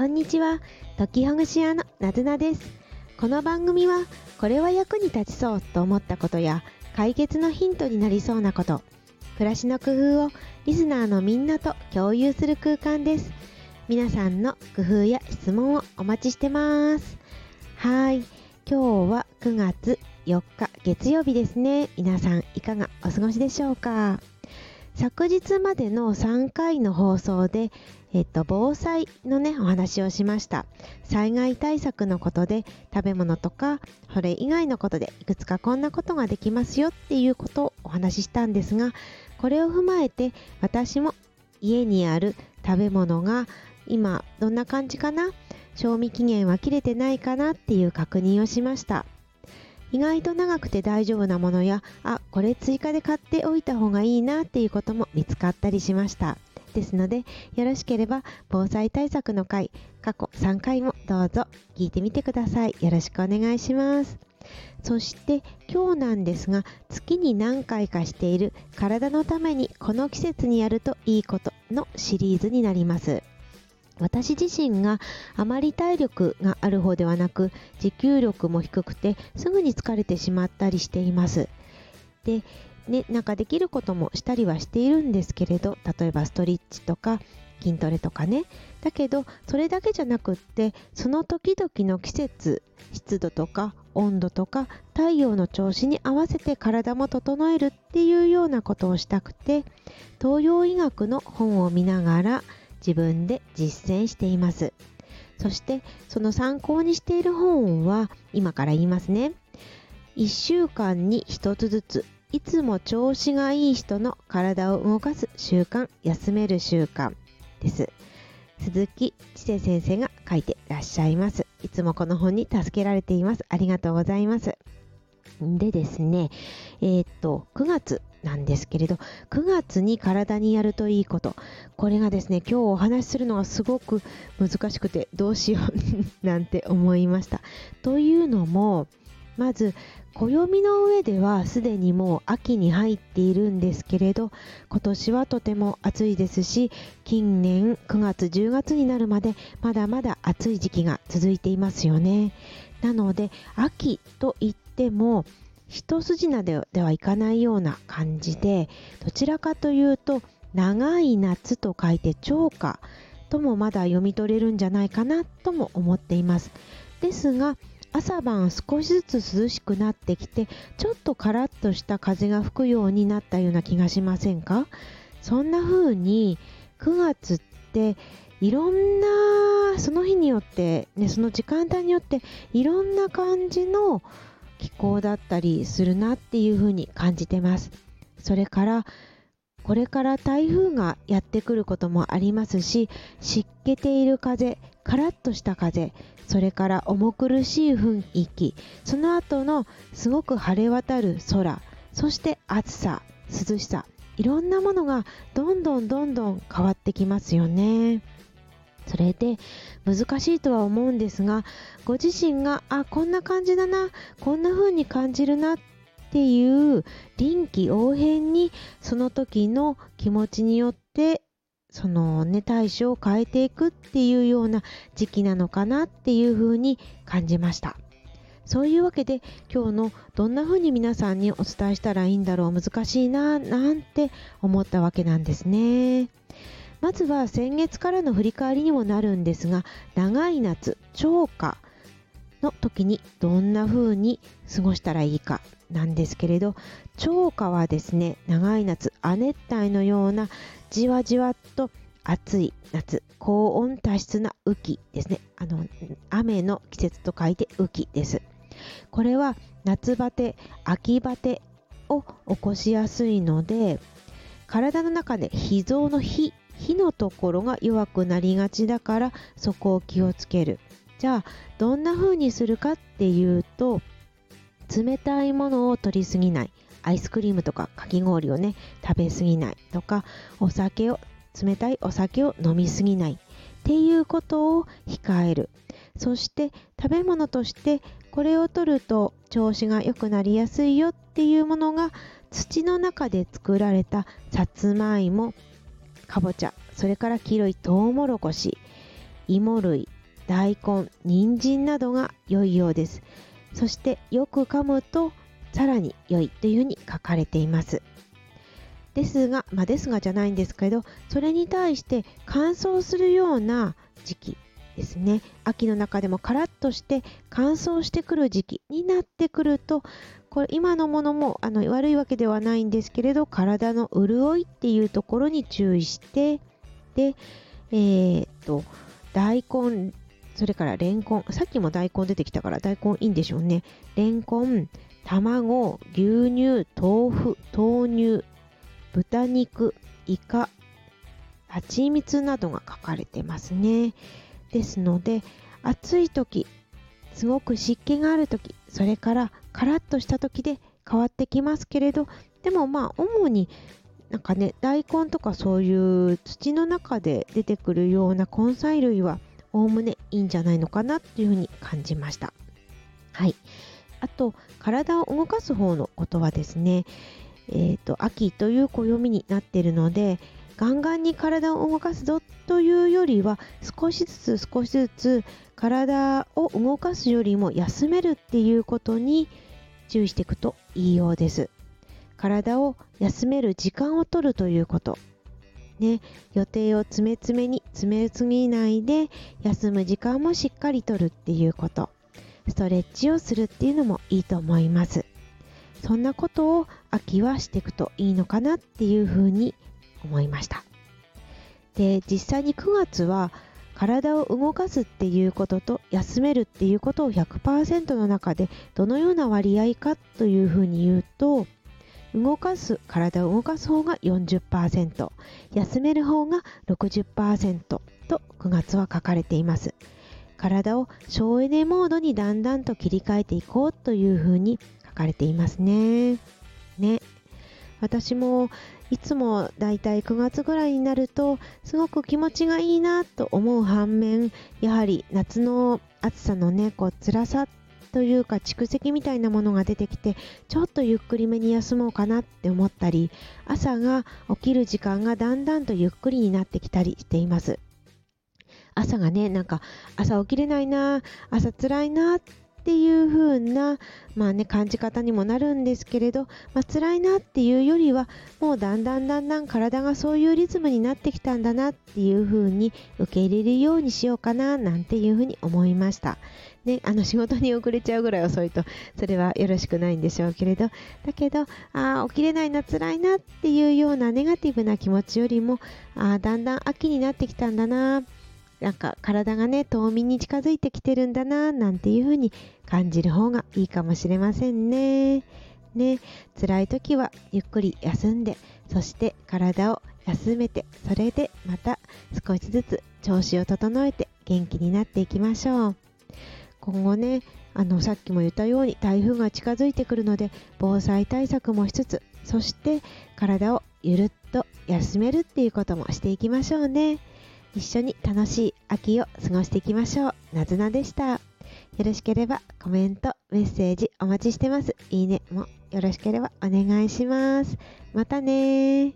こんにちは、時ほぐし屋のなずなです。この番組は、これは役に立ちそうと思ったことや、解決のヒントになりそうなこと、暮らしの工夫をリスナーのみんなと共有する空間です。皆さんの工夫や質問をお待ちしてます。はい、今日は9月4日月曜日ですね。皆さんいかがお過ごしでしょうか？昨日までの3回の放送で、えっと、防災のね、お話をしました。災害対策のことで、食べ物とか、それ以外のことで、いくつかこんなことができますよっていうことをお話ししたんですが、これを踏まえて、私も家にある食べ物が今どんな感じかな？賞味期限は切れてないかな？っていう確認をしました。意外と長くて大丈夫なものや、あ、これ追加で買っておいた方がいいなっていうことも見つかったりしました。ですので、よろしければ防災対策の回、過去3回もどうぞ聞いてみてください。よろしくお願いします。そして今日なんですが、月に何回かしている体のためにこの季節にやるといいことのシリーズになります。私自身があまり体力がある方ではなく持久力も低くてすぐに疲れてしまったりしています。で、ね、なんかできることもしたりはしているんですけれど例えばストレッチとか筋トレとかねだけどそれだけじゃなくってその時々の季節湿度とか温度とか太陽の調子に合わせて体も整えるっていうようなことをしたくて東洋医学の本を見ながら自分で実践しています。そしてその参考にしている本は今から言いますね。1週間に1つずついつも調子がいい人の体を動かす習慣、休める習慣です。鈴木千世先生が書いてらっしゃいます。いつもこの本に助けられています。ありがとうございます。でですね、えー、っと、9月なんですけれど、9月に体にやるといいこと。これがですね、今日お話しするのがすごく難しくて、どうしよう なんて思いました。というのも、まず、暦の上ではすでにもう秋に入っているんですけれど、今年はとても暑いですし、近年9月、10月になるまでまだまだ暑い時期が続いていますよね。なので、秋と言っても、一筋縄ではいかないような感じでどちらかというと長い夏と書いて長夏ともまだ読み取れるんじゃないかなとも思っています。ですが朝晩少しずつ涼しくなってきてちょっとカラッとした風が吹くようになったような気がしませんか？そんな風に9月っていろんなその日によって、ね、その時間帯によっていろんな感じの気候だったりするなっていうふうに感じてます。それからこれから台風がやってくることもありますし湿気ている風カラッとした風それから重苦しい雰囲気その後のすごく晴れ渡る空そして暑さ涼しさいろんなものがどんどんどんどん変わってきますよね。それで難しいとは思うんですがご自身があこんな感じだなこんな風に感じるなっていう臨機応変にその時の気持ちによってそのね対処を変えていくっていうような時期なのかなっていう風に感じましたそういうわけで今日のどんな風に皆さんにお伝えしたらいいんだろう難しいななんて思ったわけなんですね。まずは先月からの振り返りにもなるんですが長い夏超過の時にどんな風に過ごしたらいいかなんですけれど超過はですね長い夏亜熱帯のようなじわじわっと暑い夏高温多湿な雨季ですね。あの雨の季節と書いて雨季です。これは夏バテ秋バテを起こしやすいので体の中で脾臓の火火のところが弱くなりがちだからそこを気をつける。じゃあどんな風にするかっていうと冷たいものを取りすぎない。アイスクリームとかかき氷をね食べすぎない。とかお酒を冷たいお酒を飲みすぎない。っていうことを控える。そして食べ物としてこれを取ると調子が良くなりやすいよっていうものが土の中で作られたさつまいも。かぼちゃ。それから黄色いトウモロコシ。芋類。大根。人参などが良いようです。そしてよく噛むとさらに良いというふうに書かれています。ですが、まあ、ですがじゃないんですけどそれに対して乾燥するような時期ですね。秋の中でもカラッとして乾燥してくる時期になってくるとこれ今のものもあの悪いわけではないんですけれど体の潤いっていうところに注意してでえー、っと大根それからレンコンさっきも大根出てきたから大根いいんでしょうね。レンコン卵牛乳豆腐豆乳豚肉イカ蜂蜜などが書かれてますね。ですので暑い時すごく湿気がある時それからカラッとした時で変わってきますけれどでもまあ主になんかね大根とかそういう土の中で出てくるような根菜類はおおむねいいんじゃないのかなっていうふうに感じました。はい。あと体を動かす方のことはですねえーと、と秋という暦になっているのでガンガンに体を動かすぞというよりは少しずつ少しずつ体を動かすよりも休めるっていうことに注意していくといいようです。体を休める時間を取るということ。ね、予定を詰め詰めに詰めすぎないで休む時間もしっかりとるっていうこと。ストレッチをするっていうのもいいと思います。そんなことを秋はしていくといいのかなっていうふうに思いました。で実際に9月は体を動かすっていうことと休めるっていうことを100%の中でどのような割合かというふうに言うと動かす体を動かす方が40%休める方が60%と9月は書かれています。体を省エネモードにだんだんと切り替えていこうというふうに書かれていますね。ね。私もいつもだいたい9月ぐらいになるとすごく気持ちがいいなと思う反面やはり夏の暑さのねこう辛さというか蓄積みたいなものが出てきてちょっとゆっくりめに休もうかなって思ったり朝が起きる時間がだんだんとゆっくりになってきたりしています。朝がねなんか朝起きれないな朝辛いなっっていう風な、まあね、感じ方にもなるんですけれど、まあ、辛いなっていうよりはもうだんだんだんだん体がそういうリズムになってきたんだなっていう風に受け入れるようにしようかななんていう風に思いました。ね、あの仕事に遅れちゃうぐらい遅いとそれはよろしくないんでしょうけれどだけどあ起きれないな辛いなっていうようなネガティブな気持ちよりもあだんだん秋になってきたんだななんか体がね冬眠に近づいてきてるんだななんていう風に感じる方がいいかもしれませんね。ね辛い時はゆっくり休んでそして体を休めてそれでまた少しずつ調子を整えて元気になっていきましょう今後ねあのさっきも言ったように台風が近づいてくるので防災対策もしつつそして体をゆるっと休めるっていうこともしていきましょうね。一緒に楽しい秋を過ごしていきましょう。なずなでした。よろしければコメント、メッセージお待ちしてます。いいねもよろしければお願いします。またね